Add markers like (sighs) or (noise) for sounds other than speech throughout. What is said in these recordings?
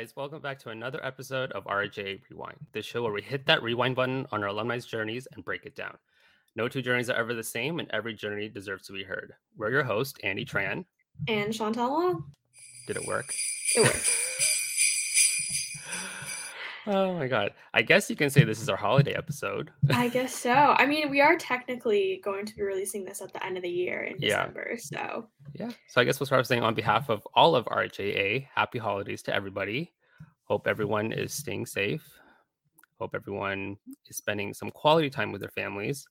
guys. Welcome back to another episode of RHAA Rewind, the show where we hit that rewind button on our alumni's journeys and break it down. No two journeys are ever the same, and every journey deserves to be heard. We're your host, Andy Tran. And Chantal Long. Did it work? It worked. Oh my god. I guess you can say this is our holiday episode. I guess so. I mean, we are technically going to be releasing this at the end of the year in Yeah. December. So Yeah. So I guess we'll start saying on behalf of all of RHAA, happy holidays to everybody. Hope everyone is staying safe. Hope everyone is spending some quality time with their families.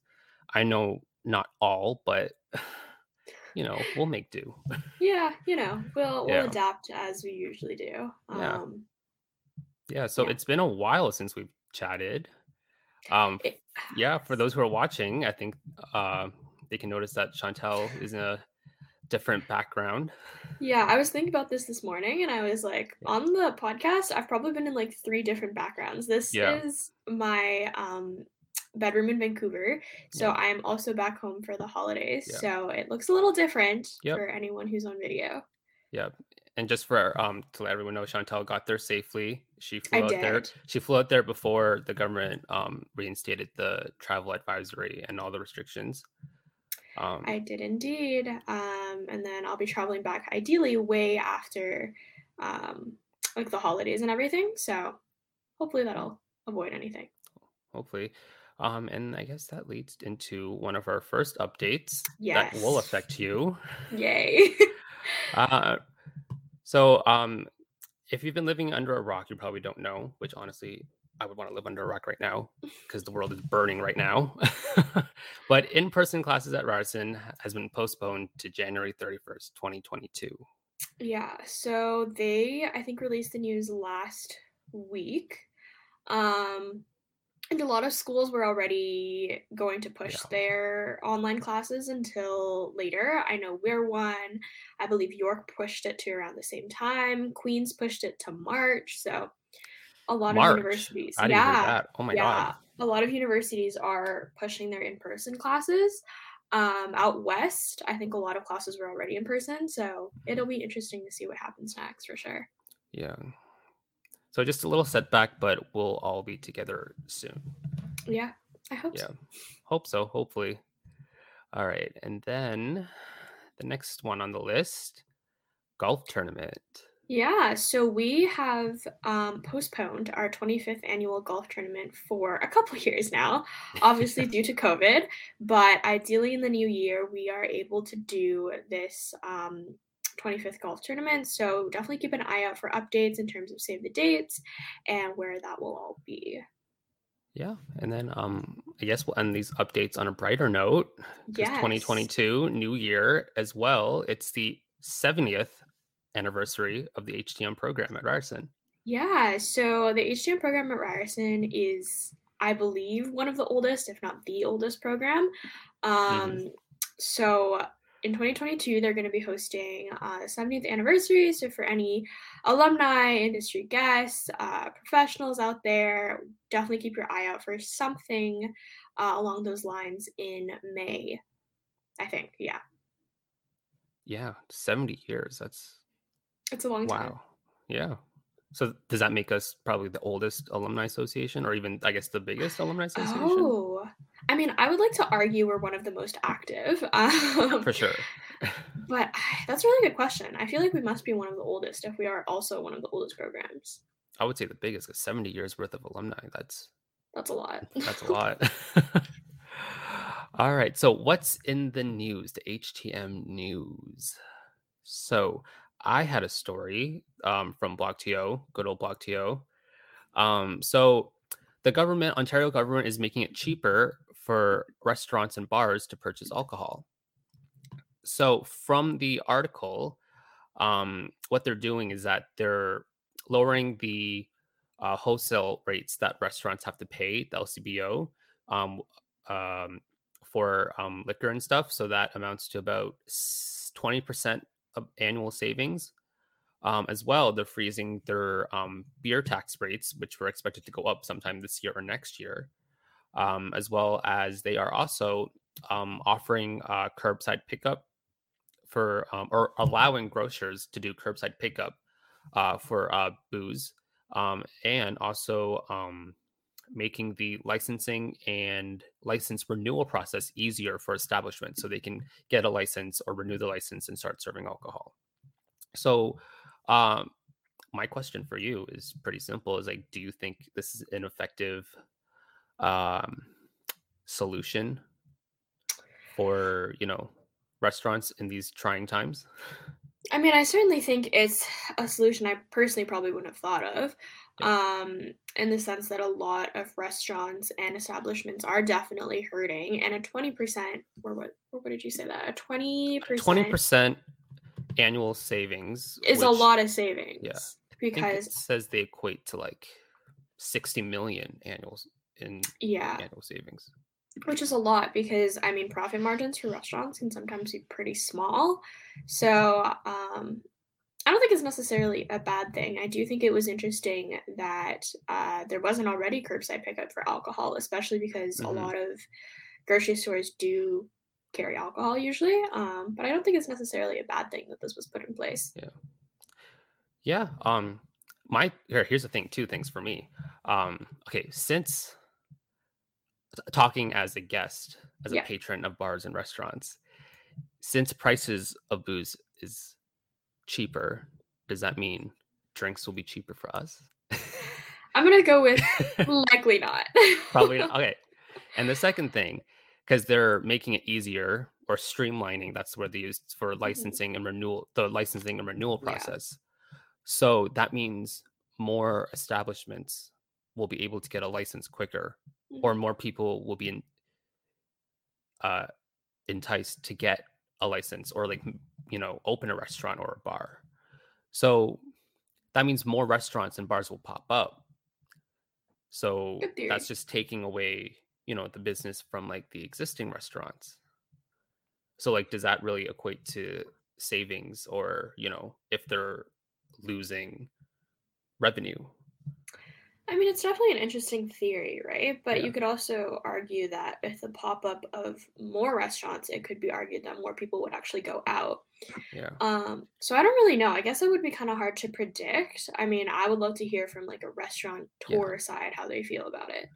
I know not all, but (sighs) you know, we'll make do. yeah, you know, we'll we'll Yeah. adapt as we usually do. Um Yeah, so Yeah. it's been a while since we've chatted. Um it- yeah, for those who are (sighs) watching, I think uh they can notice that Chantel is in a different background. yeah, I was thinking about this this morning and I was like, Yeah. on the podcast, I've probably been in like three different backgrounds. This Yeah. is my um bedroom in Vancouver. So Yeah. I am also back home for the holidays. Yeah. So it looks a little different Yep. for anyone who's on video. Yeah. And just for um to let everyone know, Chantel got there safely. She flew I out there. She flew out there before the government um reinstated the travel advisory and all the restrictions. Um I did indeed. Um, and then I'll be traveling back ideally way after um, like the holidays and everything. So hopefully that'll avoid anything. hopefully. Um and I guess that leads into one of our first updates that will affect you. Yay. (laughs) Uh so um if you've been living under a rock, you probably don't know, which honestly I would want to live under a rock right now (laughs) because the world is burning right now. (laughs) but in-person classes at Ryerson has been postponed to January 31st, 2022. yeah. So they, I think, released the news last week. Um, and a lot of schools were already going to push Yeah. their online classes until later. I know we're one. I believe York pushed it to around the same time. Queens pushed it to March. So a lot March. of universities. I yeah. that. Oh my god. A lot of universities are pushing their in-person classes. Um, out west, I think a lot of classes were already in person, so it'll be interesting to see what happens next for sure. Yeah. So just a little setback, but we'll all be together soon. Yeah, I hope Yeah. so. Hope so, hopefully. All right. And then the next one on the list, golf tournament. Yeah, so we have um, postponed our 25th annual golf tournament for a couple (laughs) years now, obviously due to (laughs) COVID. But ideally, in the new year, we are able to do this um, 25th golf tournament. So definitely keep an eye out for updates in terms of save the dates and where that will all be. Yeah, and then um, I guess we'll end these updates on a brighter note Yes. 2022, new year as well. It's the 70th anniversary of the HTM program at Ryerson. Yeah, so the HTM program at Ryerson is, I believe, one of the oldest, if not the oldest program. Um, So in 2022, they're going to be hosting uh, the 70th anniversary. So for any alumni, industry guests, uh, professionals out there, definitely keep your eye out for something uh, along those lines in May. I think, yeah, Yeah, 70 years. That's it's a long time. wow. Yeah. So does that make us probably the oldest alumni association, or even I guess the biggest alumni association? Oh, I mean, I would like to argue we're one of the most active. (laughs) Um, For sure. But (sighs) that's a really good question. I feel like we must be one of the oldest if we are also one of the oldest programs. I would say the biggest because 70 years worth of alumni. That's That's a lot. That's a (laughs) lot. (laughs) All right. So, what's in the news? The HTM news. So, I had a story um, from blogTO, good old blogTO. Um, so, the government, Ontario government, is making it cheaper for restaurants and bars to purchase alcohol. So, from the article, um, what they're doing is that they're lowering the uh, wholesale rates that restaurants have to pay, the LCBO, um, um, for um, liquor and stuff. So that amounts to about 20% of annual savings. Um, as well, they're freezing their um, beer tax rates, which were expected to go up sometime this year or next year, um, as well as they are also um, offering uh, curbside pickup for um, or allowing grocers to do curbside pickup uh, for uh, booze um, and also um, making the licensing and license renewal process easier for establishments so they can get a license or renew the license and start serving alcohol. So, um, my question for you is pretty simple: is like, do you think this is an effective um, solution for you know restaurants in these trying times? I mean, I certainly think it's a solution I personally probably wouldn't have thought of. Um, in the sense that a lot of restaurants and establishments are definitely hurting, and a twenty percent, or what? Or what did you say that? A twenty percent. Twenty percent annual savings is which, a lot of savings. Yeah, because it says they equate to like sixty million annuals in yeah annual savings which is a lot because I mean profit margins for restaurants can sometimes be pretty small. So um, I don't think it's necessarily a bad thing. I do think it was interesting that uh, there wasn't already curbside pickup for alcohol, especially because mm-hmm. a lot of grocery stores do carry alcohol usually. Um, but I don't think it's necessarily a bad thing that this was put in place. Yeah. Yeah. Um, my here, here's the thing. Two things for me. Um, okay, since talking as a guest, as yeah. a patron of bars and restaurants, since prices of booze is cheaper, does that mean drinks will be cheaper for us? I'm gonna go with (laughs) likely not. Probably not. (laughs) Okay. And the second thing, because they're making it easier or streamlining, that's where they use for mm-hmm. licensing and renewal, the licensing and renewal process. Yeah. So that means more establishments will be able to get a license quicker or mm-hmm. more people will be in, uh, enticed to get a license or like you know open a restaurant or a bar. So that means more restaurants and bars will pop up. So that's just taking away you know the business from like the existing restaurants. So like does that really equate to savings or you know if they're losing revenue I mean, it's definitely an interesting theory, right? But yeah. you could also argue that with the pop up of more restaurants, it could be argued that more people would actually go out. Yeah. Um. So I don't really know. I guess it would be kind of hard to predict. I mean, I would love to hear from like a restaurant tour yeah. side how they feel about it.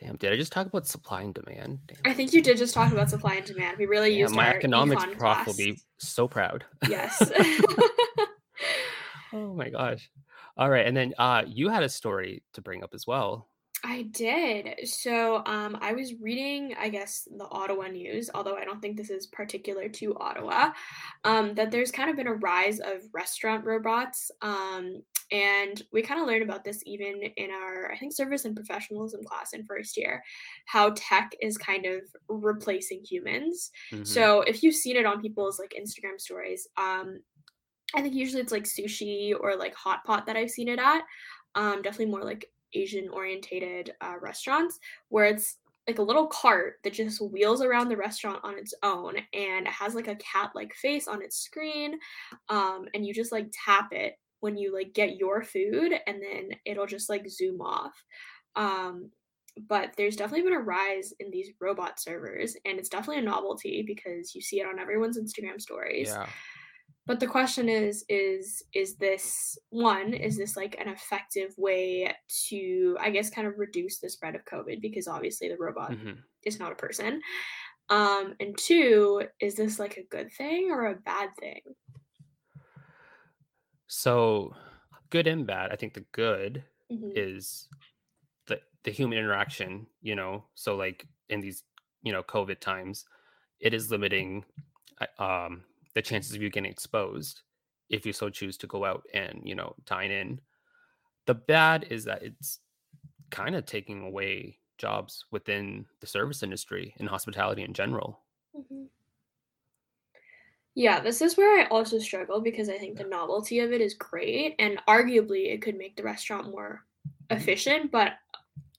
Damn, did I just talk about supply and demand? Damn. I think you did just talk about supply and demand. We really yeah, used my economics prof class. will be so proud. Yes. (laughs) (laughs) oh my gosh. All right, and then uh, you had a story to bring up as well. I did. So um, I was reading, I guess, the Ottawa news, although I don't think this is particular to Ottawa, um, that there's kind of been a rise of restaurant robots. Um, and we kind of learned about this even in our, I think, service and professionalism class in first year, how tech is kind of replacing humans. Mm-hmm. So if you've seen it on people's like Instagram stories, um, I think usually it's like sushi or like hot pot that I've seen it at. Um, definitely more like Asian orientated uh, restaurants where it's like a little cart that just wheels around the restaurant on its own and it has like a cat like face on its screen um, and you just like tap it when you like get your food and then it'll just like zoom off um, but there's definitely been a rise in these robot servers and it's definitely a novelty because you see it on everyone's instagram stories yeah but the question is is is this one is this like an effective way to i guess kind of reduce the spread of covid because obviously the robot mm-hmm. is not a person um and two is this like a good thing or a bad thing so good and bad i think the good mm-hmm. is the the human interaction you know so like in these you know covid times it is limiting um the chances of you getting exposed if you so choose to go out and you know dine in. The bad is that it's kind of taking away jobs within the service industry and hospitality in general. Mm-hmm. yeah this is where i also struggle because i think the novelty of it is great and arguably it could make the restaurant more efficient but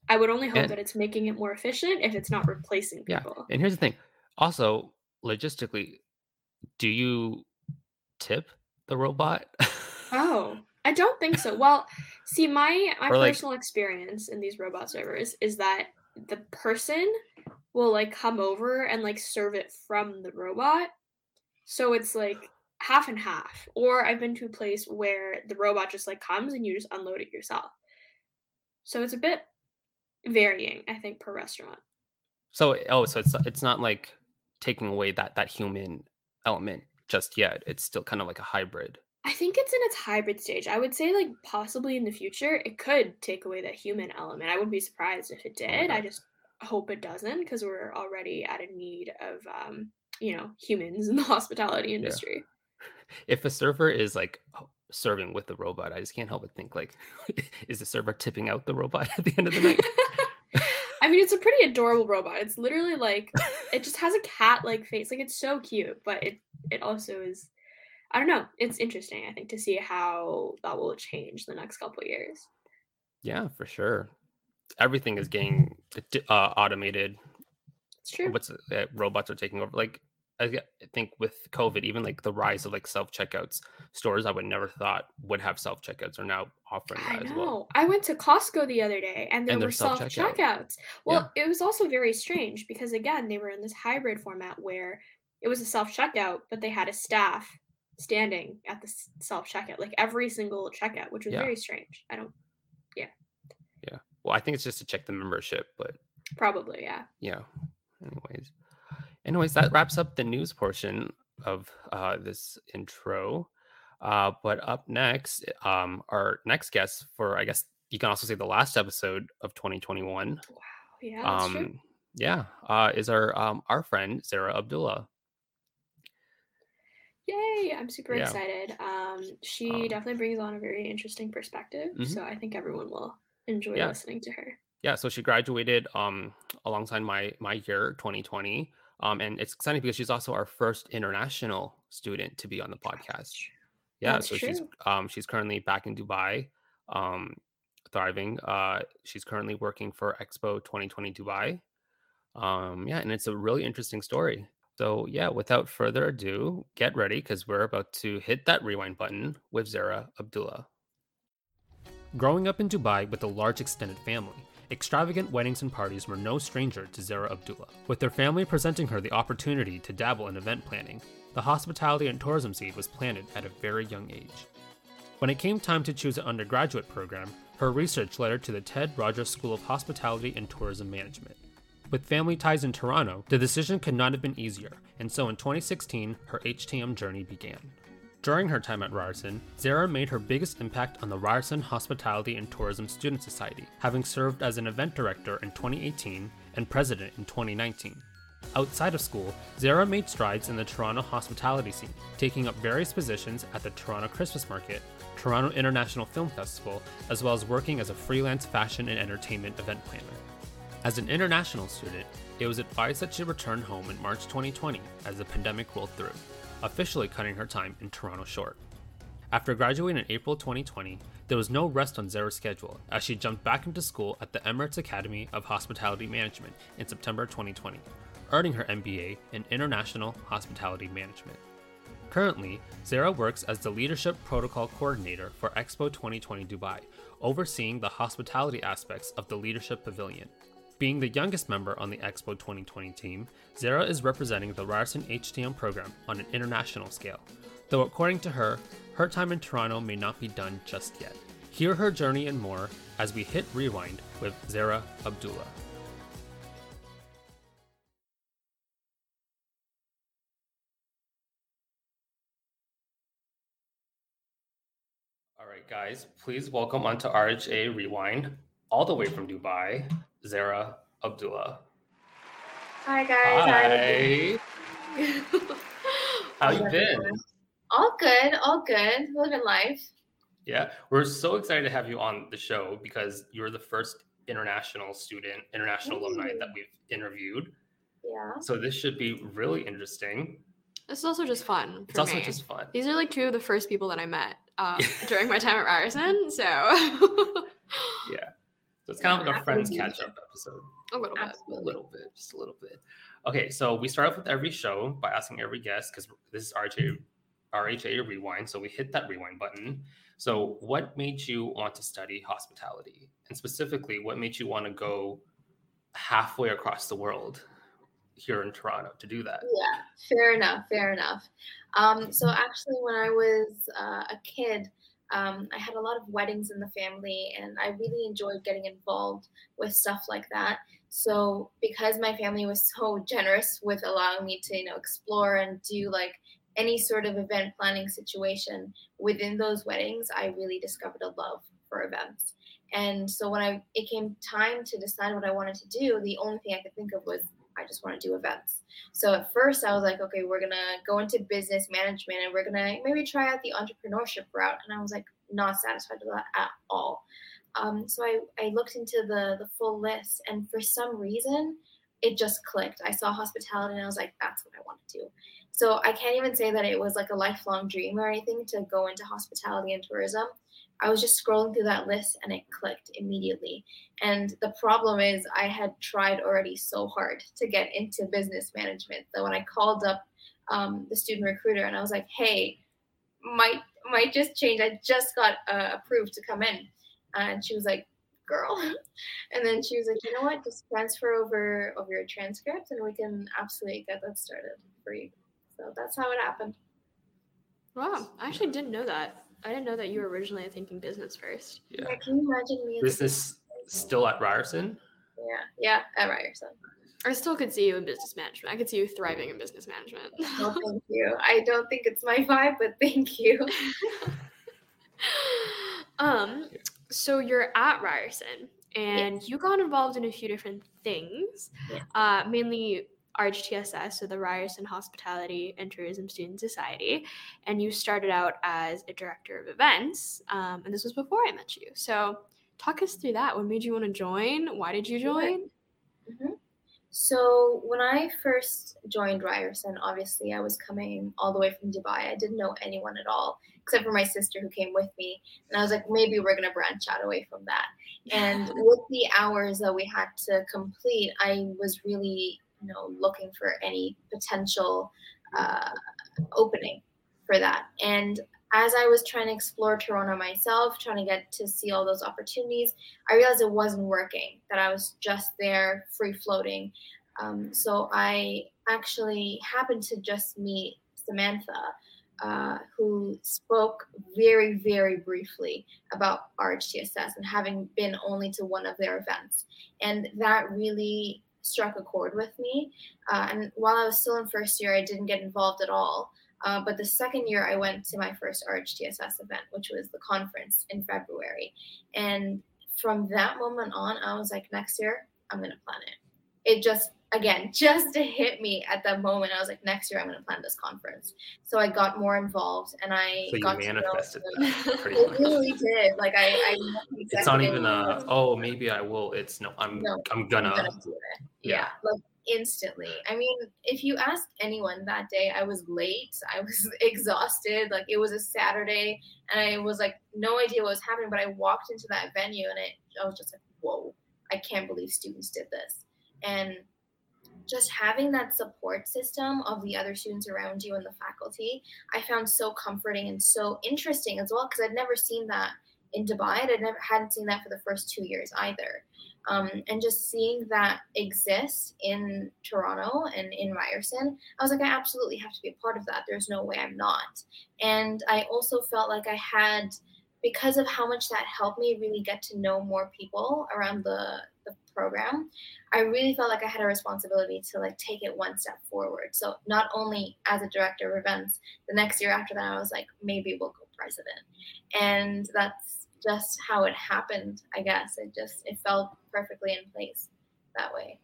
i would only hope and, that it's making it more efficient if it's not replacing people. yeah and here's the thing also logistically do you tip the robot? oh, (laughs) I don't think so. Well, see, my my like, personal experience in these robot servers is that the person will like come over and like serve it from the robot. So it's like half and half. Or I've been to a place where the robot just like comes and you just unload it yourself. So it's a bit varying, I think, per restaurant. So oh, so it's it's not like taking away that that human element just yet. It's still kind of like a hybrid. I think it's in its hybrid stage. I would say like possibly in the future it could take away that human element. I wouldn't be surprised if it Oh did. I just hope it doesn't because we're already at a need of um, you know, humans in the (laughs) hospitality Yeah. industry. If a server is like serving with the robot, I just can't help but think like, (laughs) is the server tipping out the robot (laughs) at the end of the night? I mean, it's a pretty adorable robot. It's literally like it just has a cat-like face. Like it's so cute, but it it also is I don't know. It's interesting, I think, to see how that will change the next couple of years. yeah, for sure. Everything is getting uh, automated. It's true. What's uh, robots are taking over? Like I think with COVID, even like the rise of like self checkouts stores, I would never thought would have self checkouts are now offering I that as know. well. I went to Costco the other day and there And were self checkouts. Well, it was also very strange because again, they were in this hybrid format where it was a self checkout, but they had a staff standing at the self checkout, like every single checkout, which was Yeah. very strange. I don't yeah. Yeah. Well, I think it's just to check the membership, but probably, yeah. yeah. Anyways, anyways, that wraps up the news portion of uh, this intro. Uh, but up next, um, our next guest for I guess you can also say the last episode of 2021. Wow. Yeah, that's um, true. yeah, uh, is our um, our friend Zehra Abdulla. Yay! I'm super Yeah. excited. Um, she Um, definitely brings on a very interesting perspective, Mhm. so I think everyone will enjoy Yeah. listening to her. Yeah, so she graduated um, alongside my my year 2020, um, and it's exciting because she's also our first international student to be on the podcast. Yeah, That's so she's um she's currently back in Dubai, um thriving. Uh she's currently working for Expo 2020 Dubai. Um yeah, and it's a really interesting story. So yeah, without further ado, get ready because we're about to hit that rewind button with Zehra Abdulla. Growing up in Dubai with a large extended family, extravagant weddings and parties were no stranger to Zehra Abdulla. With her family presenting her the opportunity to dabble in event planning, the hospitality and tourism seed was planted at a very young age. When it came time to choose an undergraduate program, her research led her to the Ted Rogers School of Hospitality and Tourism Management. With family ties in Toronto, the decision could not have been easier, and so in 2016, her HTM journey began. During her time at Ryerson, Zehra made her biggest impact on the Ryerson Hospitality and Tourism Student Society, having served as an event director in 2018 and president in 2019. Outside of school, Zehra made strides in the Toronto hospitality scene, taking up various positions at the Toronto Christmas Market, Toronto International Film Festival, as well as working as a freelance fashion and entertainment event planner. As an international student, it was advised that she return home in March 2020 as the pandemic rolled through, officially cutting her time in Toronto short. After graduating in April 2020, there was no rest on Zehra's schedule as she jumped back into school at the Emirates Academy of Hospitality Management in September 2020, earning her MBA in International Hospitality Management. Currently, Zehra works as the Leadership Protocol Coordinator for Expo 2020 Dubai, overseeing the hospitality aspects of the Leadership Pavilion. Being the youngest member on the Expo 2020 team, Zehra is representing the Ryerson HTM program on an international scale. Though, according to her, her time in Toronto may not be done just yet. Hear her journey and more as we hit rewind with Zehra Abdulla. All right, guys, please welcome onto RHA Rewind, all the way from Dubai, Zehra Abdulla. Hi guys. Hi. (laughs) How you been? All good, all good. Living life. Yeah, we're so excited to have you on the show because you're the first international student, international alumni that we've interviewed. Yeah. So this should be really interesting. This is also just fun. It's also me. just fun. These are like two of the first people that I met um, (laughs) during my time at Ryerson, so Yeah. So it's kind of like a friends catch up episode. a little bit. A little bit, just a little bit. Okay, so we start off with every show by asking every guest because this is RHA, RHA Rewind. So we hit that rewind button. So, what made you want to study hospitality? And specifically, what made you want to go halfway across the world here in Toronto to do that. Yeah, fair enough, fair enough. Um, so actually, when I was uh, a kid, um, I had a lot of weddings in the family, and I really enjoyed getting involved with stuff like that. So because my family was so generous with allowing me to, you know, explore and do like any sort of event planning situation within those weddings, I really discovered a love for events. And so when I it came time to decide what I wanted to do, the only thing I could think of was I just want to do events. So at first I was like, okay, we're gonna go into business management and we're gonna maybe try out the entrepreneurship route. And I was like, not satisfied with that at all. Um, so I, I looked into the the full list and for some reason it just clicked. I saw hospitality and I was like, that's what I want to do. So I can't even say that it was like a lifelong dream or anything to go into hospitality and tourism. I was just scrolling through that list and it clicked immediately. And the problem is, I had tried already so hard to get into business management that when I called up um, the student recruiter and I was like, "Hey, might might just change. I just got uh, approved to come in," and she was like, "Girl," (laughs) and then she was like, "You know what? Just transfer over over your transcript, and we can absolutely get that started for you." So that's how it happened. Wow, I actually didn't know that. I didn't know that you were originally thinking business first. Yeah. Yeah, can you imagine me? as a Business still at Ryerson? Yeah, yeah, at Ryerson. I still could see you in business management. I could see you thriving in business management. (laughs) Well, thank you. I don't think it's my vibe, but thank you. (laughs) um, so you're at Ryerson and you got involved in a few different things, Yes. uh, mainly RHTSS, so the Ryerson Hospitality and Tourism Student Society, and you started out as a director of events, um, and this was before I met you. So talk us through that. What made you want to join? Why did you Sure. join? Mhm. So when I first joined Ryerson, obviously I was coming all the way from Dubai. I didn't know anyone at all, except for my sister who came with me. And I was like, maybe we're gonna branch out away from that. And (laughs) with the hours that we had to complete, I was really, you know, looking for any potential uh, opening for that. And as I was trying to explore Toronto myself, trying to get to see all those opportunities, I realized it wasn't working, that I was just there free floating. Um, so I actually happened to just meet Samantha, uh, who spoke very, very briefly about RHTSS and having been only to one of their events. And that really struck a chord with me. Uh, and while I was still in first year, I didn't get involved at all. Uh, but the second year, I went to my first RHTSS event, which was the conference in February. And from that moment on, I was like, next year, I'm going to plan it. It just, again, (laughs) just to hit me at that moment, I was like, next year, I'm going to plan this conference. So I got more involved and I So you got to know manifested that (laughs) pretty It really did. Like, I, I (laughs) the It's not even uh, a oh maybe I will. It's no I'm No, I'm gonna. I'm gonna do it. Yeah. Yeah. like instantly. I mean, if you ask anyone that day, I was late. I was exhausted. Like it was a Saturday, and I was like no idea what was happening. But I walked into that venue, and it, I was just like, whoa! I can't believe students did this, and just having that support system of the other students around you and the faculty, I found so comforting and so interesting as well because I'd never seen that in Dubai. and I never hadn't seen that for the first two years either. Um, and just seeing that exist in Toronto and in Ryerson, I was like, I absolutely have to be a part of that. There's no way I'm not. And I also felt like I had, because of how much that helped me really get to know more people around the, the program, I really felt like I had a responsibility to like take it one step forward. So not only as a director of events, the next year after that, I was like, maybe we'll go president. And that's just how it happened, I guess. It just it felt perfectly in place that way.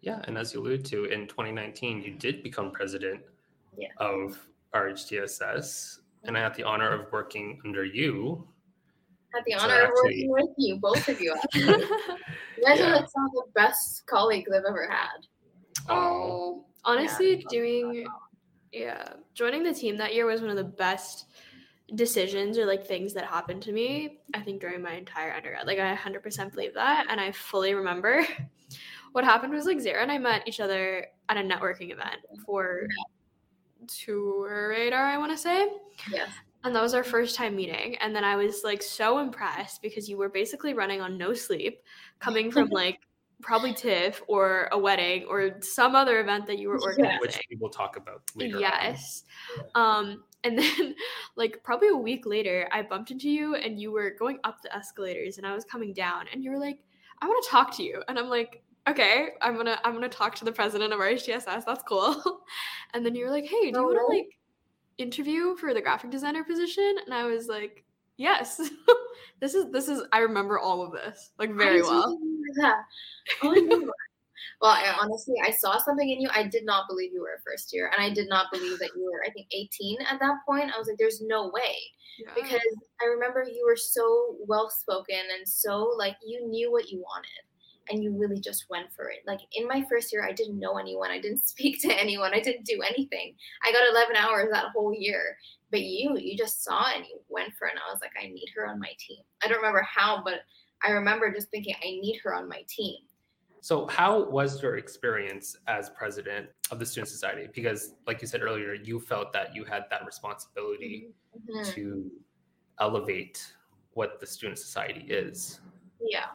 Yeah, and as you alluded to, in 2019, you did become president Yeah. of RHTSS, and I mm-hmm. had the honor of working under you. Had the So honor of working with you, both of you. (laughs) you guys Yeah. are like some of the best colleagues I've ever had. Oh, honestly, Yeah. doing yeah, joining the team that year was one of the best decisions or like things that happened to me. I think during my entire undergrad, like I 100% believe that, and I fully remember (laughs) what happened was like Zehra and I met each other at a networking event for TourRadar, I want to say. Yes. And that was our first time meeting. And then I was like so impressed because you were basically running on no sleep, coming from (laughs) like probably TIFF or a wedding or some other event that you were organizing. Which we will talk about later. Yes. Um, and then (laughs) like probably a week later, I bumped into you and you were going up the escalators and I was coming down and you were like, I want to talk to you. And I'm like, okay, I'm gonna I'm gonna talk to the president of RHTSS. That's cool. (laughs) and then you were like, hey, do you want to like interview for the graphic designer position? And I was like, yes. (laughs) this is this is I remember all of this like very well. Yeah. Oh, (laughs) well, I, honestly, I saw something in you. I did not believe you were a first year, and I did not believe that you were. I think 18 at that point. I was like, "There's no way," yeah. because I remember you were so well spoken and so like you knew what you wanted and you really just went for it. Like in my first year, I didn't know anyone. I didn't (laughs) speak to anyone. I didn't do anything. I got 11 hours that whole year. But you, you just saw and you went for it. And I was like, I need her on my team. I don't remember how, but I remember just thinking, I need her on my team. So, how was your experience as president of the Student Society? Because, like you said earlier, you felt that you had that responsibility mm-hmm. to elevate what the Student Society is. Yeah.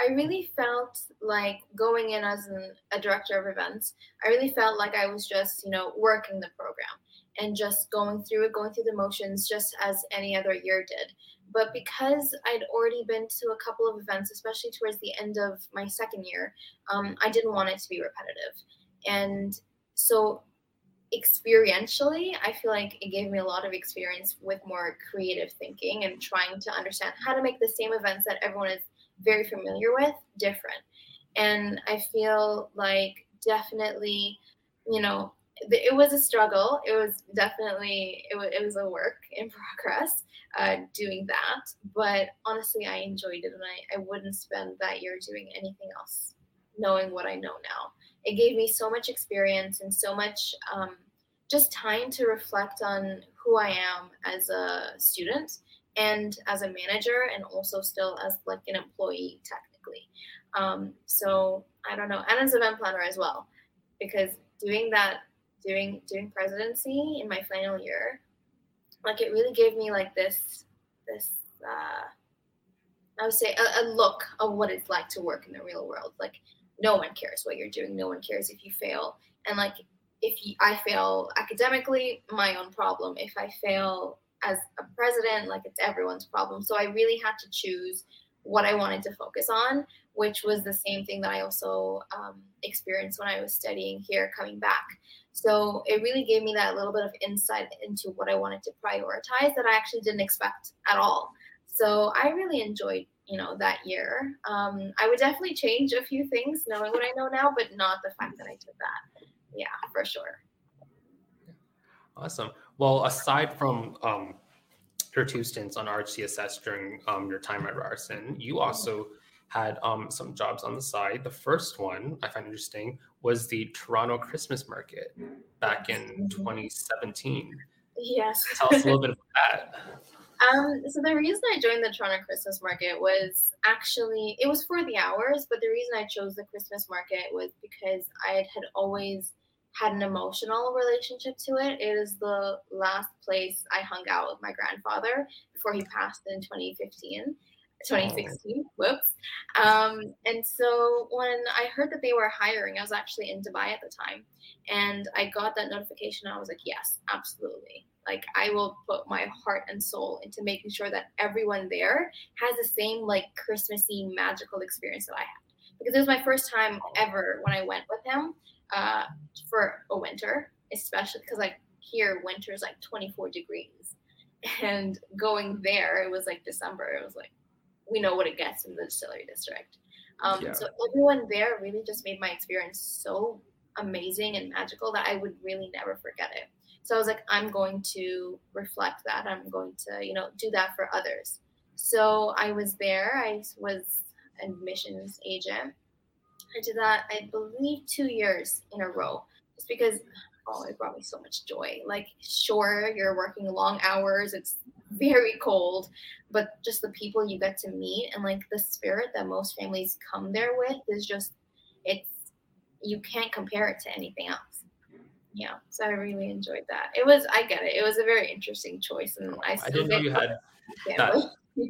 I really felt like going in as an, a director of events, I really felt like I was just, you know, working the program and just going through it, going through the motions just as any other year did. But because I'd already been to a couple of events, especially towards the end of my second year, um, I didn't want it to be repetitive. And so experientially, I feel like it gave me a lot of experience with more creative thinking and trying to understand how to make the same events that everyone is very familiar with different. And I feel like definitely, you know, it was a struggle. It was definitely it was, it was a work in (laughs) progress uh, doing that. But honestly, I enjoyed it, and I, I wouldn't spend that year doing anything else, knowing what I know now. It gave me so much experience and so much um, just time to reflect on who I am as a student and as a manager and also still as like an employee technically. Um, so i don't know and as event planner as well because doing that doing doing presidency in my final year like it really gave me like this this uh, i would say a, a look of what it's like to work in the real world. Like no one cares what you're doing. No one cares if you fail. And like if you, i fail academically my own problem. If i fail as a president, like it's everyone's problem. So I really had to choose what I wanted to focus on, which was the same thing that I also um, experienced when I was studying here coming back. So it really gave me that little bit of insight into what I wanted to prioritize that I actually didn't expect at all. So I really enjoyed, you know, that year. Um, I would definitely change a few things knowing what I know now, but not the fact that I did that. Yeah, for sure. Awesome. Well, aside from um, your two stints on RHTSS during um, your time at Ryerson, you also had um, some jobs on the side. The first one I find interesting was the Toronto Christmas Market back in 2017. Yes. Tell us a little bit about that. (laughs) Um, so the reason I joined the Toronto Christmas Market was actually it was for the hours, but the reason I chose the Christmas Market was because I had always had an emotional relationship to it. It is the last place I hung out with my grandfather before he passed in 2015. 2016 whoops. Um, and so when i heard that they were hiring i was actually in dubai at the time and i got that notification. I was like yes absolutely. Like i will put my heart and soul into making sure that everyone there has the same like christmassy magical experience that i had. Because it was my first time ever when i went with him uh, for a winter, especially because like here winter is like 24 degrees, (laughs) and going there it was like December. It was like we know what it gets in the distillery district. Um, yeah. So everyone there really just made my experience so amazing and magical that I would really never forget it. So I was like, I'm going to reflect that. I'm going to, you know, do that for others. So I was there. I was admissions agent I did that, I believe, two years in a row, just because oh, it brought me so much joy. Like, sure, you're working long hours, it's very cold, but just the people you get to meet and like the spirit that most families come there with is just, it's, you can't compare it to anything else. Yeah, so I really enjoyed that. It was, I get it. It was a very interesting choice, and I, I didn't know you had (laughs) that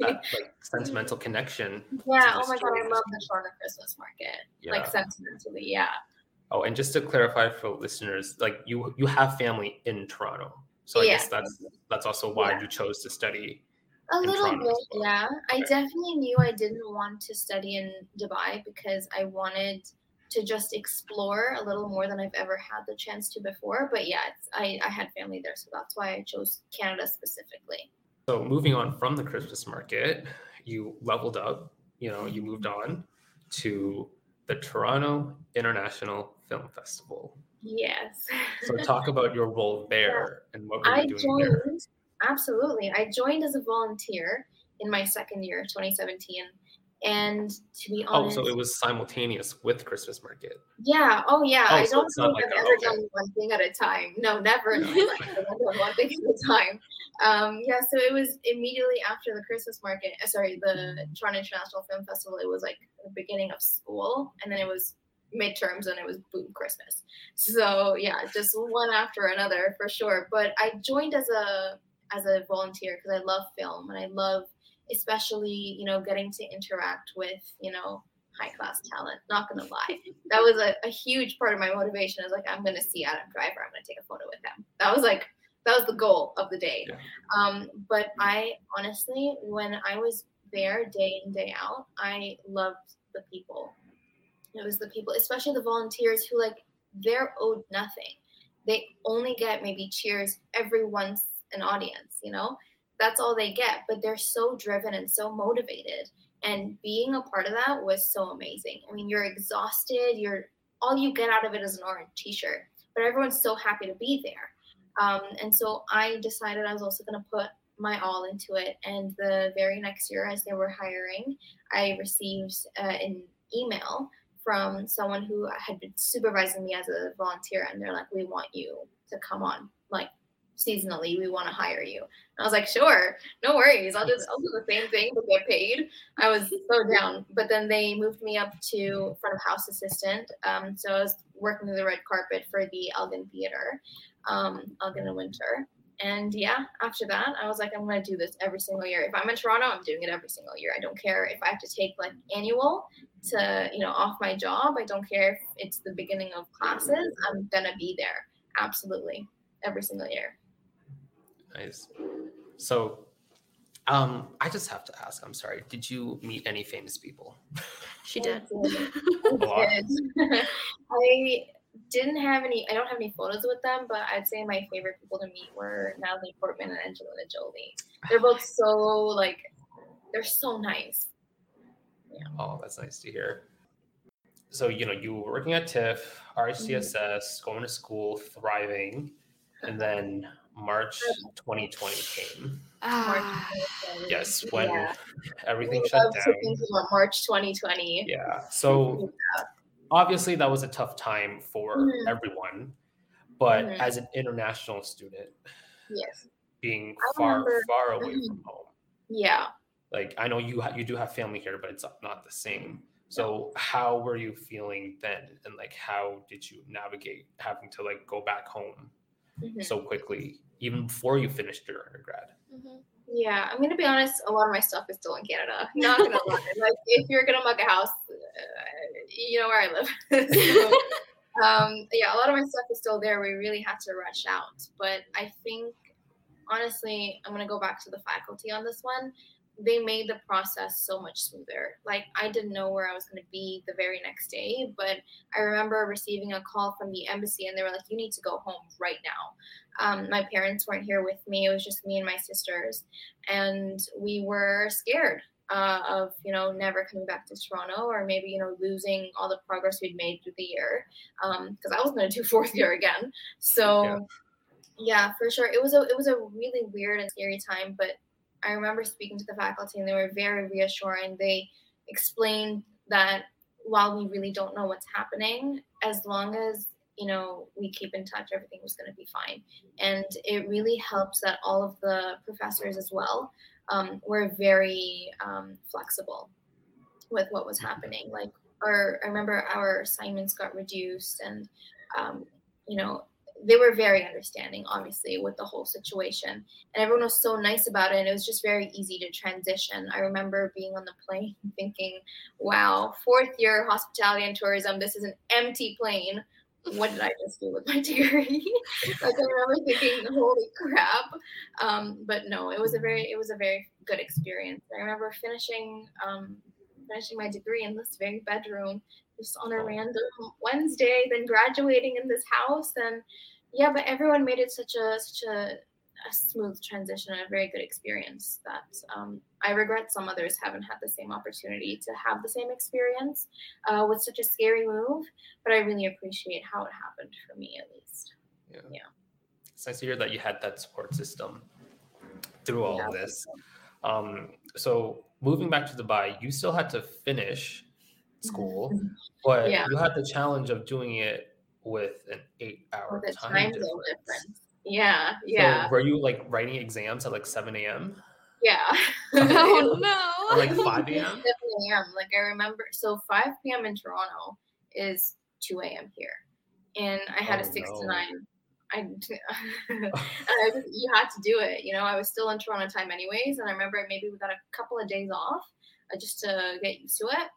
that like (laughs) sentimental connection. Yeah. Oh my god, I love the Toronto Christmas market. Yeah. Like sentimentally, yeah. Oh, and just to clarify for listeners, like you you have family in Toronto, so I Yeah. guess that's that's also why Yeah. you chose to study. A little Toronto bit, well. yeah. I definitely knew I didn't want to study in Dubai because I wanted to just explore a little more than I've ever had the chance to before. But yeah, it's, I, I had family there, so that's why I chose Canada specifically. So moving on from the Christmas market, you leveled up. You know, you moved on to the Toronto International Film Festival. Yes. So talk (laughs) about your role there and what were you I doing there. joined, absolutely. I joined as a volunteer in my second year, 2017. And to be honest, Oh, so it was simultaneous with Christmas market. Yeah. Oh, yeah. Oh, I so don't think like I've ever done one thing at a time. No, never in my life. I've done one thing at a time. Um, yeah. So it was immediately after the Christmas market. uh, Sorry, the Toronto International Film Festival. It was like the beginning of school, and then it was midterms, and it was boom Christmas. So yeah, just one after another for sure. But I joined as a as a volunteer because I love film and I love especially you know getting to interact with you know high class talent. Not gonna lie, that was a, a huge part of my motivation. Is like I'm gonna see Adam Driver. I'm gonna take a photo with him. That was like that was the goal of the day. Yeah. Um, but I honestly, when I was there day in day out, I loved the people. It was the people, especially the volunteers who like they're owed nothing. They only get maybe cheers every once an audience. You know, that's all they get. But they're so driven and so motivated and being a part of that was so amazing. I mean, you're exhausted. You're all you get out of it is an orange T-shirt, but everyone's so happy to be there. Um, and so I decided I was also going to put my all into it. And the very next year, as they were hiring, I received uh, an email from someone who had been supervising me as a volunteer, and they're like, "We want you to come on, like." Seasonally we want to hire you. And i was like sure no worries. I'll just i'll do the same thing but get paid. I was so down but then they moved me up to front of house assistant um, so i was working the red carpet for the elgin theater um, elgin in winter. And yeah after that i was like i'm going to do this every single year. If i'm in toronto i'm doing it every single year. I don't care if i have to take like annual to you know off my job. I don't care if it's the beginning of classes. I'm gonna be there absolutely every single year Nice. So, um, I just have to ask. I'm sorry. Did you meet any famous people? She did. (laughs) A did. (laughs) I didn't have any. I don't have any photos with them, but I'd say my favorite people to meet were Natalie Portman and Angelina Jolie. They're both so like, they're so nice. Oh, that's nice to hear. So, you know, you were working at TIFF, RHTSS, going to school, thriving, and then March 2020 came. Ah, Yes, when Yeah. everything I shut love to down. think about March 2020. Yeah. So, obviously, that was a tough time for Mhm. everyone. But Mhm. as an international student, Yes. being I far, remember- far away Mhm. from home, Yeah. like I know you ha- you do have family here, but it's not the same. So how were you feeling then, and like how did you navigate having to like go back home Mhm. so quickly, even before you finished your undergrad? mhm. Yeah, I'm gonna be honest. A lot of my stuff is still in Canada. Not gonna lie. (laughs) Like, if you're gonna mug a house, uh, you know where I live. (laughs) so, um, yeah, a lot of my stuff is still there. We really had to rush out, but I think honestly, I'm gonna go back to the faculty on this one. They made the process so much smoother. Like I didn't know where I was gonna be the very next day, but I remember receiving a call from the embassy, and they were like, "You need to go home right now." Um, my parents weren't here with me. It was just me and my sisters, and we were scared uh, of you know never coming back to Toronto or maybe you know losing all the progress we'd made through the year because I was going to do (laughs) fourth year again. So Yeah. yeah. for sure, it was a it was a really weird and scary time. But I remember speaking to the faculty, and they were very reassuring. They explained that while we really don't know what's happening, as long as you know we keep in touch, everything was going to be fine. And it really helps that all of the professors as well um, were very um, flexible with what was happening. Like, our I remember our assignments got reduced, and um, you know they were very understanding, obviously, with the whole situation. And everyone was so nice about it. And it was just very easy to transition. I remember being on the plane (laughs) thinking, wow, fourth year hospitality and tourism, this is an empty plane. What did I just do with my (laughs) degree? (laughs) like I remember thinking, holy crap. Um, but no, it was a very, it was a very good experience. I remember finishing, um, finishing my degree in this very bedroom just on a random Wednesday, then graduating in this house. And yeah, but everyone made it such a such a, a smooth transition and a very good experience that um, I regret some others haven't had the same opportunity to have the same experience uh, with such a scary move. But I really appreciate how it happened for me, at least. Yeah. yeah. It's nice to hear that you had that support system through all yeah, of this. Um, so moving back to Dubai, you still had to finish school, mm-hmm. but yeah. you had the challenge of doing it with an eight-hour time, time difference. difference. Yeah, yeah. So were you like writing exams at like seven a.m.? Yeah. (laughs) (laughs) oh no. Or like five a.m. (laughs) Seven a.m. Like I remember, so five p.m. in Toronto is two a.m. here, and I had oh, a six no. to nine. I, I you had to do it. You know, I was still in Toronto time anyways, and I remember maybe we got a couple of days off uh, just to get used to it.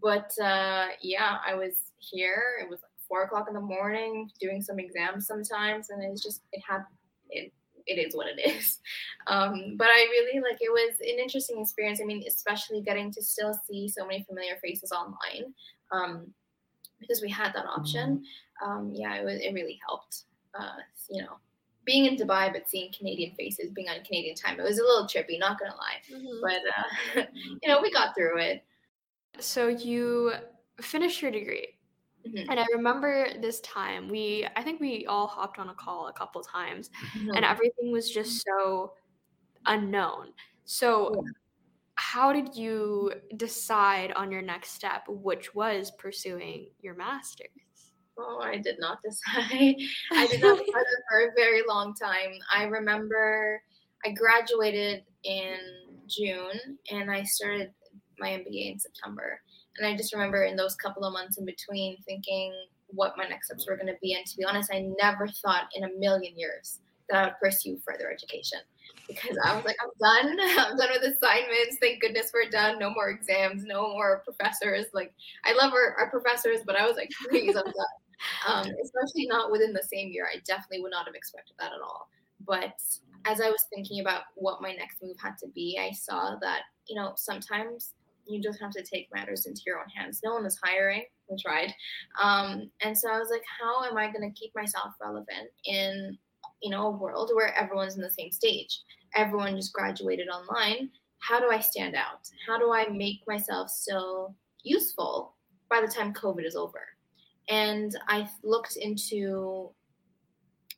But uh, yeah, I was here. It was like four o'clock in the morning, doing some exams sometimes, and it's just it had it. It is what it is. (laughs) Um, but I really like it was an interesting experience. I mean, especially getting to still see so many familiar faces online um, because we had that option. Mm-hmm. Um, yeah, it was. It really helped. Uh, you know, being in Dubai but seeing Canadian faces, being on Canadian time, it was a little trippy, not gonna lie. Mm-hmm. But uh, (laughs) you know, we got through it. So you finished your degree. Mm-hmm. And I remember this time we I think we all hopped on a call a couple times mm-hmm. and everything was just so unknown. So yeah. how did you decide on your next step, which was pursuing your master's? Oh, I did not (laughs) decide. I did not decide (laughs) for a very long time. I remember I graduated in June and I started my MBA in September. And I just remember in those couple of months in between thinking what my next steps were going to be. And to be honest, I never thought in a million years that I would pursue further education because I was like, I'm done. (laughs) I'm done with assignments. Thank goodness we're done. No more exams, no more professors. Like, I love our, our professors, but I was like, please, I'm done. (laughs) Um, especially not within the same year. I definitely would not have expected that at all. But as I was thinking about what my next move had to be, I saw that, you know, sometimes you just have to take matters into your own hands. No one was hiring. We tried, um, and so I was like, how am I going to keep myself relevant in you know a world where everyone's in the same stage? Everyone just graduated online. How do I stand out? How do I make myself still useful by the time COVID is over? And I looked into,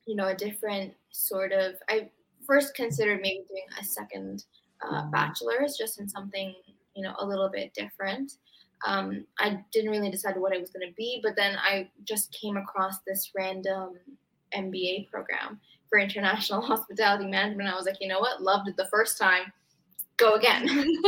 you know, a different sort of. I first considered maybe doing a second uh, bachelor's just in something you know a little bit different. Um, i didn't really decide what it was going to be but then i just came across this random mba program for international (laughs) hospitality management. I was like you know what? Loved it the first time go again. (laughs)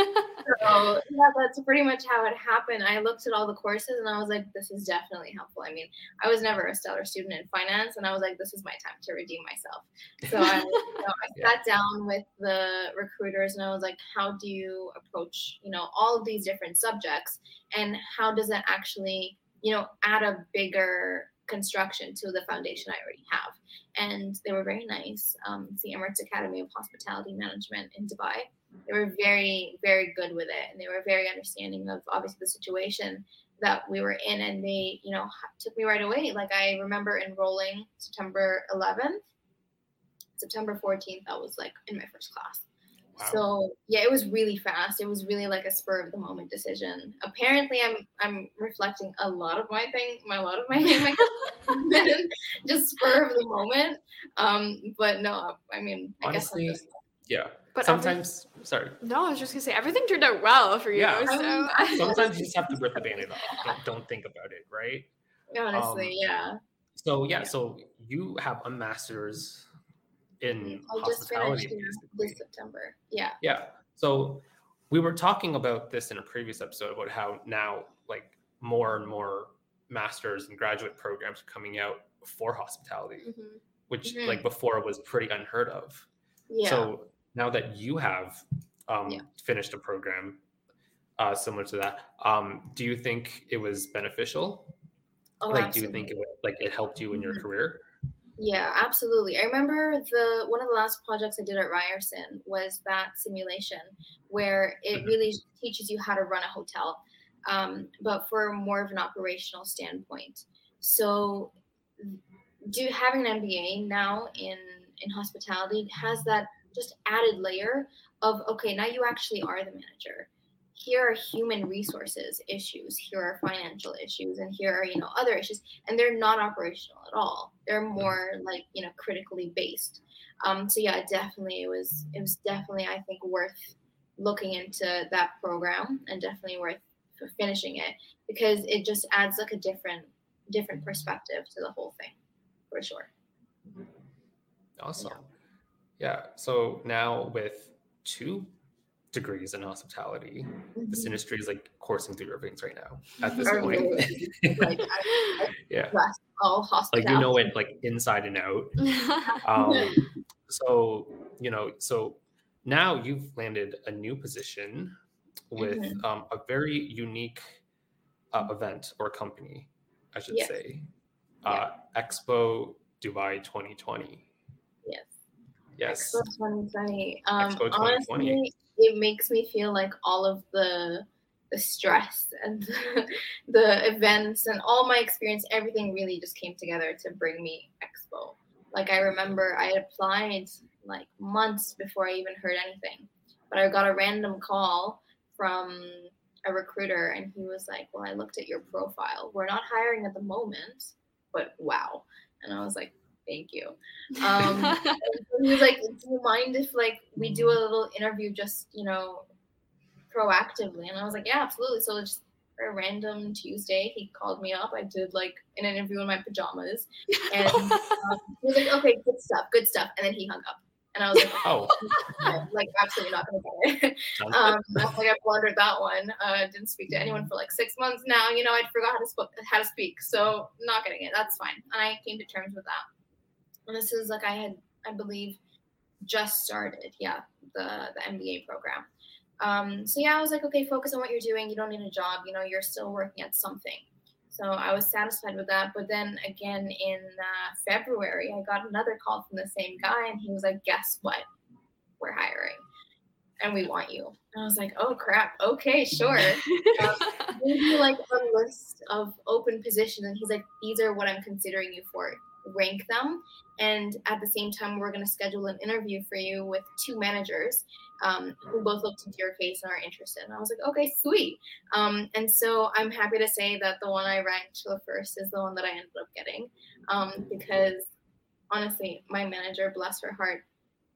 so yeah, that's pretty much how it happened. I looked at all the courses and I was like, this is definitely helpful. I mean, I was never a stellar student in finance, and I was like, this is my time to redeem myself. So I, (laughs) you know, I yeah. sat down with the recruiters and I was like, how do you approach, you know, all of these different subjects, and how does it actually, you know, add a bigger construction to the foundation I already have. And they were very nice. Um, the Emirates Academy of Hospitality Management in Dubai they were very very good with it and they were very understanding of obviously the situation that we were in and they you know took me right away. Like i remember enrolling september 11th september 14th i was like in my first class. Wow. so yeah it was really fast. It was really like a spur of the moment decision. Apparently i'm i'm reflecting a lot of my thing my a lot of my, (laughs) my just spur of the moment. Um but no i mean I honestly guess yeah but sometimes, every, sorry. No, I was just gonna say everything turned out well for you. Yeah. So. (laughs) sometimes you just have to rip the band-aid off. Don't, don't think about it, right? Honestly, um, yeah. So yeah, yeah, so you have a master's in I hospitality this September. Yeah. Yeah. So we were talking about this in a previous episode about how now like more and more masters and graduate programs are coming out for hospitality, Mhm. which Mhm. like before was pretty unheard of. Yeah. So now that you have um, Yeah. finished a program uh, similar to that, um, do you think it was beneficial? oh, like, do you think it absolutely. like it helped you in your Mhm. career? Yeah, absolutely. I remember the one of the last projects I did at Ryerson was that simulation where it Mhm. really teaches you how to run a hotel, um, but for more of an operational standpoint. So, do having an MBA now in in hospitality has that just added layer of okay, now you actually are the manager. Here are human resources issues. Here are financial issues, and here are you know other issues and they're not operational at all. They're more like you know critically based. Um, so yeah, definitely it was it was definitely I think worth looking into that program and definitely worth finishing it because it just adds like a different different perspective to the whole thing for sure. Awesome. Yeah. So now with two degrees in hospitality, this Mhm. industry is like coursing through your veins right now. At this point, really, like I, (laughs) yeah, I all like you know it like inside and out. (laughs) Um, so you know, so now you've landed a new position with Mhm. um, a very unique uh, event or company, I should Yes. say, uh, Expo Dubai 2020. Yes. Expo 2020. Um, Expo 2020. Honestly, it makes me feel like all of the the stress and (laughs) the events and all my experience, everything really just came together to bring me Expo. Like I remember I applied like months before I even heard anything, but I got a random call from a recruiter and he was like, "Well, I looked at your profile. We're not hiring at the moment, but wow." And I was like, "Thank you." Um, (laughs) he was like, "Do you mind if like we do a little interview, just you know, proactively?" And I was like, "Yeah, absolutely." So just for a random Tuesday, he called me up. I did like an interview in my pajamas, and (laughs) um, he was like, "Okay, good stuff, good stuff," and then he hung up. And I was like, Oh, "No, like absolutely not gonna get it." (laughs) um, I was like I blundered that one. Uh, didn't speak to anyone for like six months now. You know, I forgot how to sp- how to speak, so not getting it. That's fine. And I came to terms with that. And this is like I had, I believe, just started. Yeah, the the MBA program. Um, so yeah, I was like, okay, focus on what you're doing. You don't need a job. You know, you're still working at something. So I was satisfied with that. But then again, in uh, February, I got another call from the same guy, and he was like, guess what? We're hiring and we want you. And I was like, oh crap, okay, sure. (laughs) Gave me like a list of open positions, and he's like, these are what I'm considering you for. Rank them, and at the same time, we're going to schedule an interview for you with two managers um, who both looked into your case and are interested. And I was like, okay, sweet. Um, and so I'm happy to say that the one I ranked the first is the one that I ended up getting um, because honestly, my manager, bless her heart,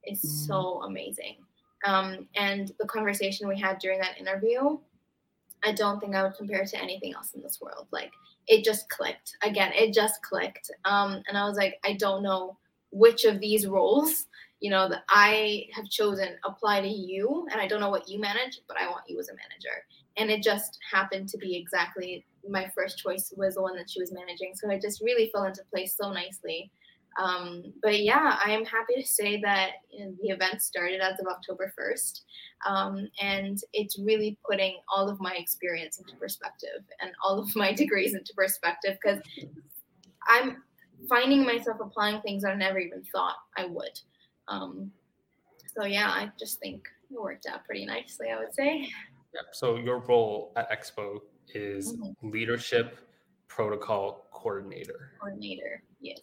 is so amazing. Um, and the conversation we had during that interview, I don't think I would compare it to anything else in this world. Like it just clicked. Again, it just clicked. Um, and I was like, I don't know which of these roles, you know, that I have chosen apply to you. And I don't know what you manage, but I want you as a manager. And it just happened to be exactly my first choice was the one that she was managing. So it just really fell into place so nicely. Um, but yeah, I am happy to say that you know, the event started as of October 1st. Um, and it's really putting all of my experience into perspective and all of my (laughs) degrees into perspective because I'm finding myself applying things I never even thought I would. Um, so yeah, I just think it worked out pretty nicely, I would say. yeah. So your role at Expo is Mhm. leadership protocol coordinator. Coordinator, yes.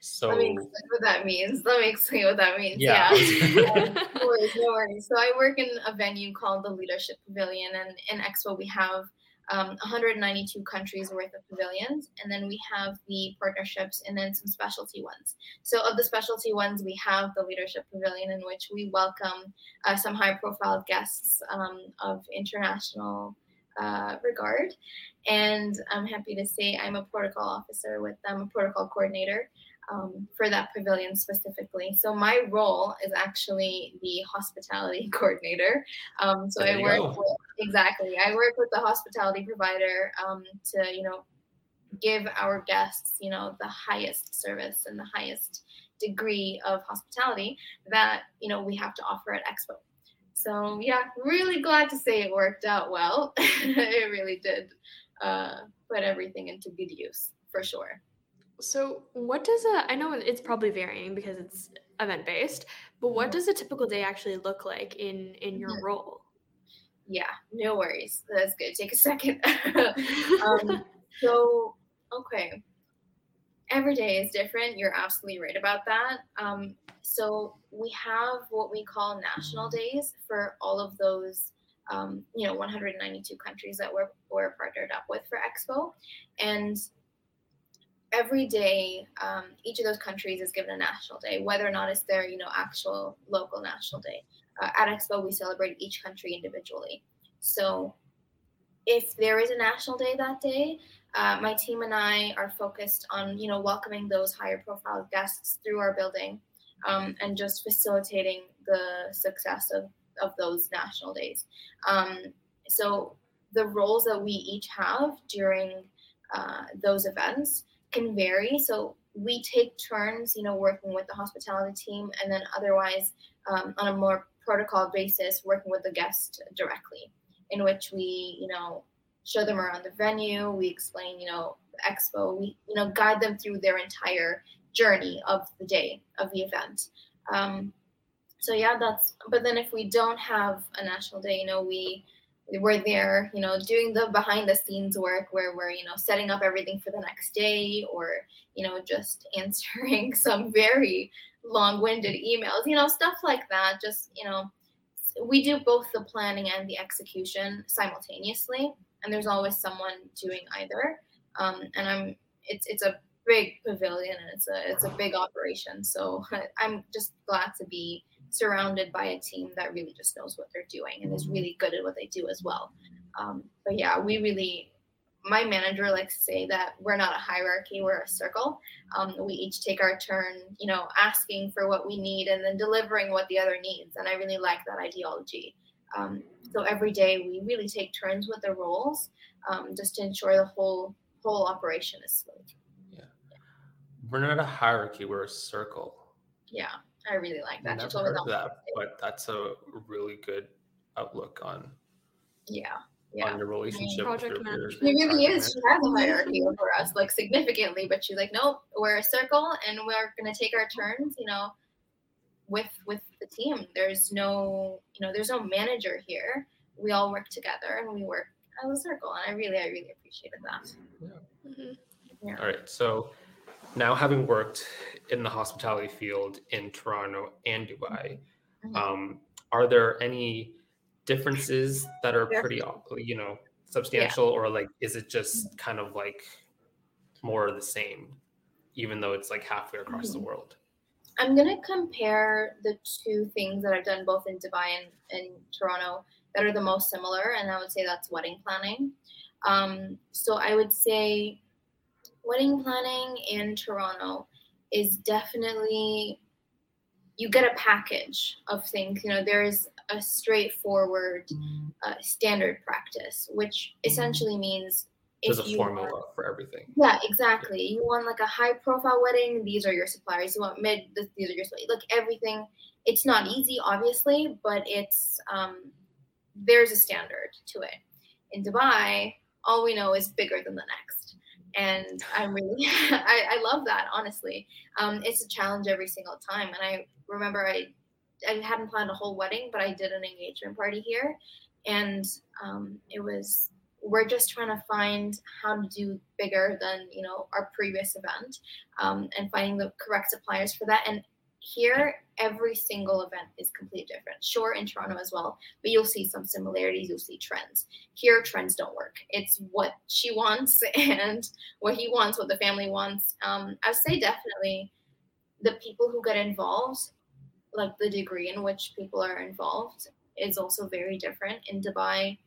So Let me explain what that means. Let me explain what that means. Yeah. Yeah. (laughs) no worries, no worries. So I work in a venue called the Leadership Pavilion, and in Expo we have um, 192 countries worth of pavilions, and then we have the partnerships and then some specialty ones. So of the specialty ones, we have the Leadership Pavilion, in which we welcome uh, some high-profile guests um, of international uh, regard. And I'm happy to say I'm a protocol officer with them, a protocol coordinator um, for that pavilion specifically. So my role is actually the hospitality (laughs) coordinator. Um, so There I work with exactly. I work with the hospitality provider um, to you know give our guests, you know, the highest service and the highest degree of hospitality that you know we have to offer at Expo. So yeah, really glad to say it worked out well. (laughs) it really did uh, put everything into good use for sure. So what does a I know it's probably varying because it's event based, but what does a typical day actually look like in in your mm-hmm. role? Yeah, no worries. That's good. Take a second. (laughs) (laughs) um, so okay, every day is different. You're absolutely right about that. Um, so we have what we call national days for all of those, um, you know, 192 countries that we're, we're partnered up with for Expo. And every day, um, each of those countries is given a national day, whether or not it's their, you know, actual local national day. Uh, at Expo, we celebrate each country individually. So if there is a national day that day, uh, my team and I are focused on, you know, welcoming those higher profile guests through our building um, and just facilitating the success of, of those national days. Um, so the roles that we each have during uh, those events can vary. So we take turns, you know, working with the hospitality team, and then otherwise um, on a more protocol basis, working with the guest directly, in which we, you know, show them around the venue. We explain, you know, the expo. We, you know, guide them through their entire journey of the day of the event. Um, so yeah, that's. But then if we don't have a national day, you know, we we're there, you know, doing the behind the scenes work where we're, you know, setting up everything for the next day or, you know, just (laughs) answering some very long-winded emails, you know, stuff like that. Just, you know, we do both the planning and the execution simultaneously and there's always someone doing either. Um, and I'm it's it's a big pavilion and it's a it's a big operation. So (laughs) I'm just glad to be surrounded by a team that really just knows what they're doing and is really good at what they do as well. Um, but yeah, we really my manager likes to say that we're not a hierarchy, we're a circle. Um, we each take our turn, you know, asking for what we need and then delivering what the other needs. And I really like that ideology. Um, so every day we really take turns with the roles um, just to ensure the whole whole operation is smooth. Yeah. We're not a hierarchy, we're a circle. Yeah, I really like that. Never heard that, but that's a really good outlook on yeah yeah. on your relationship. Project management. She really is. She has a hierarchy over us, like significantly, but she's like, nope, we're a circle and we're gonna take our turns, you know, with with the team. There's no, you know, there's no manager here. We all work together and we work as a circle. And I really, I really appreciated that. Yeah. Mm-hmm. yeah. All right. So now having worked in the hospitality field in Toronto and Dubai, mm-hmm. um, are there any differences that are pretty, you know, substantial, yeah. or like is it just kind of like more of the same, even though it's like halfway across mm-hmm. the world? I'm gonna compare the two things that I've done both in Dubai and in Toronto that are the most similar, and I would say that's wedding planning. Um, so I would say wedding planning in Toronto is definitely you get a package of things. You know, there is a straightforward uh, standard practice, which essentially means there's a formula want, for everything. Yeah, exactly. You want like a high profile wedding, these are your suppliers. You want mid, these are your suppliers. Like everything. It's not easy, obviously, but it's um, there's a standard to it. In Dubai, all we know is bigger than the next, and I'm really (laughs) I, I love that honestly. Um, it's a challenge every single time, and I remember I I hadn't planned a whole wedding, but I did an engagement party here, and um, it was we're just trying to find how to do bigger than you know our previous event um, and finding the correct suppliers for that. And here every single event is completely different. Sure in toronto as well but you'll see some similarities you'll see trends. Here trends don't work. It's what she wants (laughs) and what he wants what the family wants. Um, i would say definitely the people who get involved like the degree in which people are involved is also very different. In dubai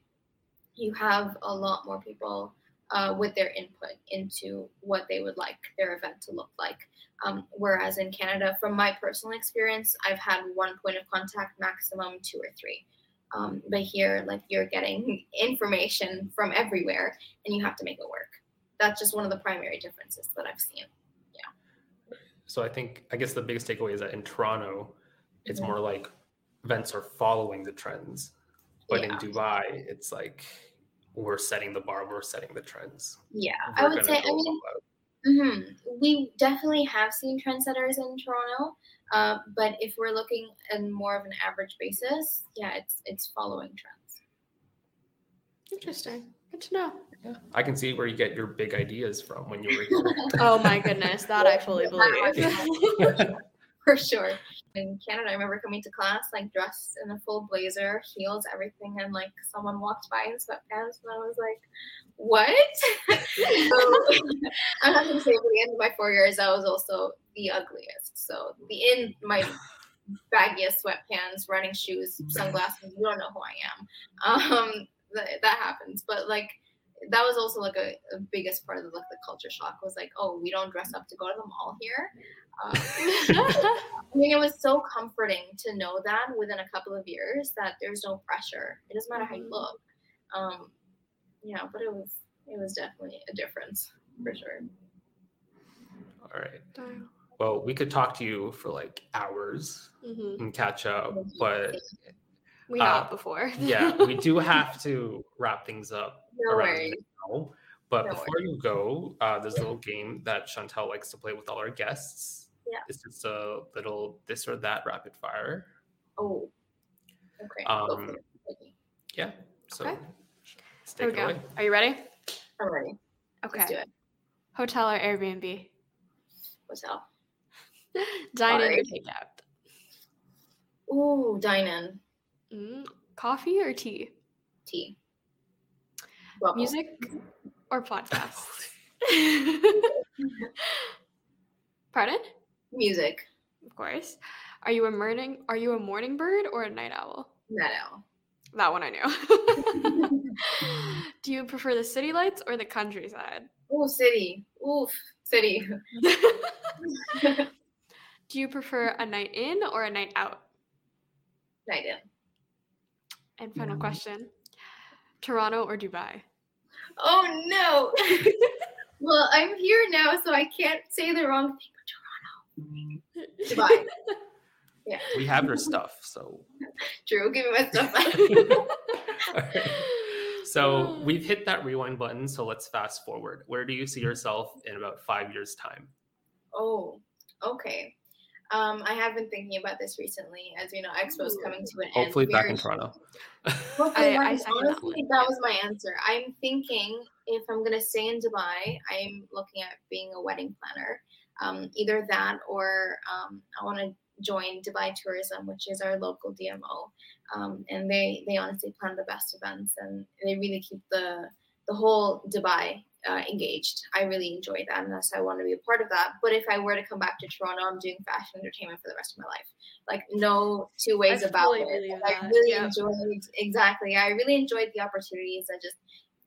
you have a lot more people uh, with their input into what they would like their event to look like. Um, whereas in Canada, from my personal experience, I've had one point of contact, maximum two or three. Um, but here, like you're getting (laughs) information from everywhere, and you have to make it work. that's just one of the primary differences that I've seen. Yeah. So I think I guess the biggest takeaway is that in Toronto, it's Mhm. more like events are following the trends, but in Dubai, it's like we're setting the bar, we're setting the trends. Yeah, I We're would say. I mean, all out. hmm We definitely have seen trendsetters in Toronto, uh, but if we're looking at more of an average basis, yeah, it's it's following trends. Interesting. Good to know. Yeah. I can see where you get your big ideas from when you were (laughs) here. Oh my goodness, that I fully believe. (laughs) For sure. In Canada, I remember coming to class like dressed in a full blazer, heels, everything, and like someone walked by in sweatpants, and I was like, "What?" (laughs) so, (laughs) I'm not gonna say by the end of my four years, I was also the ugliest. So the in my baggiest sweatpants, running shoes, sunglasses. You don't know who I am. Um, that, that happens, but like that was also like a, a biggest part of like the culture shock was like, oh, we don't dress up to go to the mall here. Um, (laughs) I mean, it was so comforting to know that within a couple of years that there's no pressure. It doesn't matter how you Mhm. look. Um, yeah, but it was it was definitely a difference for sure. all right. Well, we could talk to you for like hours Mhm. and catch up, but We Uh, have before. (laughs) yeah, we do have to wrap things up No worries. now. But No before you go, uh, there's a little game that Chantel likes to play with all our guests. Yeah. It's just a little this or that rapid fire. Oh, okay. Um, it. Yeah. So Okay. let's There take we it go. away. Are you ready? I'm ready. Okay. Let's do it. Hotel or Airbnb? Hotel. (laughs) Dine in or Sorry. take out? Ooh, dine in. Mm, coffee or tea? Tea. Bubble. Music or podcast? (laughs) Pardon? Music. Of course. Are you a morning are you a morning bird or a night owl? Meadow. That one I knew. (laughs) Do you prefer the city lights or the countryside? Ooh, city. Oof, city. (laughs) Do you prefer a night in or a night out? Night in. And final Mm. question. Toronto or Dubai? Oh no. (laughs) well, I'm here now, so I can't say the wrong thing. Toronto. Dubai. yeah. We have your stuff, so (laughs) Drew, give me my stuff back. (laughs) so we've hit that rewind button. So let's fast forward. Where do you see yourself in about five years' time? oh, okay. Um, I have been thinking about this recently. As you know, Expo is coming to an end. Hopefully back in Toronto. Hopefully, I- I I, that honestly, that, was my answer. I'm thinking if I'm gonna stay in Dubai, I'm looking at being a wedding planner. Um, either that or um, I want to join Dubai Tourism, which is our local DMO, um, and they they honestly plan the best events and they really keep the the whole Dubai uh, engaged. I really enjoy that, and that's I want to be a part of that. But if I were to come back to Toronto, I'm doing fashion entertainment for the rest of my life. Like no two ways I about fully it. I really yeah. enjoyed exactly. I really enjoyed the opportunities that just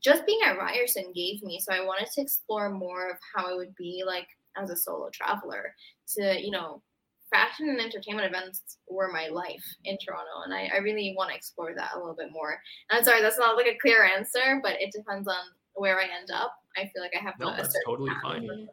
just being at Ryerson gave me. So I wanted to explore more of how it would be like as a solo traveler. To you know, fashion and entertainment events were my life in Toronto, and I, I really want to explore that a little bit more. And I'm sorry, that's not like a clear answer, but it depends on where I end up. I feel like I have No, a that's totally path. fine. Mhm.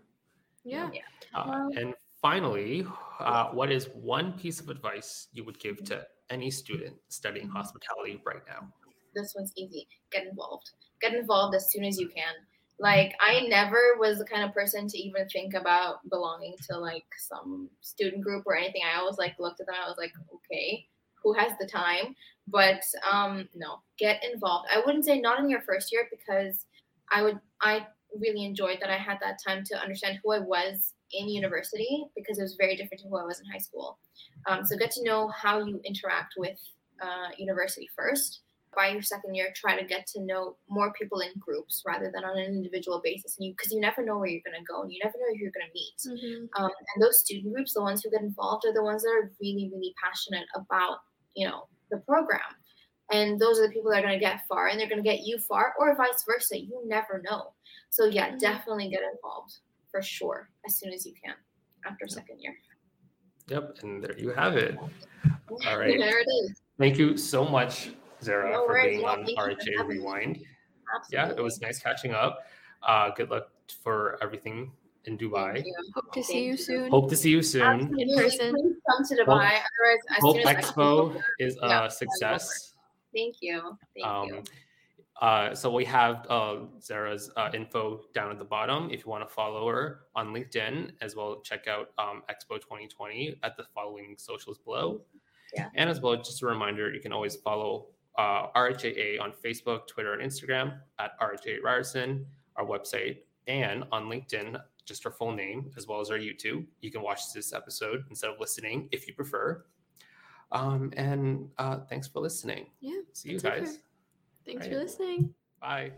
Yeah. Uh, and finally, uh, what is one piece of advice you would give to any student studying hospitality right now? this one's easy. Get involved. Get involved as soon as you can. Like I never was the kind of person to even think about belonging to like some student group or anything. I always like looked at them. I was like, okay, who has the time? But um, no, get involved. I wouldn't say not in your first year because I would. I really enjoyed that I had that time to understand who I was in university because it was very different to who I was in high school. Um, so get to know how you interact with uh, university first by your second year try to get to know more people in groups rather than on an individual basis and you because you never know where you're going to go and you never know who you're going to meet Mhm. um, and those student groups the ones who get involved are the ones that are really really passionate about you know the program and those are the people that are going to get far and they're going to get you far or vice versa you never know so yeah Mhm. definitely get involved for sure as soon as you can after second year Yep, and there you have it. (laughs) All right. there it is Thank you so much, Zehra, No for worries. being Yeah, on thank you RHAA. Rewind. absolutely Yeah, it was nice catching up. Uh, good luck for everything in Dubai. Hope to see you you. soon. Hope to see you soon. Absolutely. In person. Please come to Dubai. Otherwise, as Hope soon as I Expo come is Yeah, a I'm success. Thank you. Thank you. Um, uh, so we have uh, Zehra's uh, info down at the bottom if you want to follow her on LinkedIn, as well check out um, Expo 2020 at the following socials below. Yeah. And as well, just a reminder, you can always follow uh, RHAA on Facebook, Twitter, and Instagram at RHAA Ryerson, our website, and on LinkedIn, just our full name, as well as our YouTube. You can watch this episode instead of listening if you prefer. Um, and uh, thanks for listening. Yeah. See you guys. care. Thanks Right. for listening. Bye.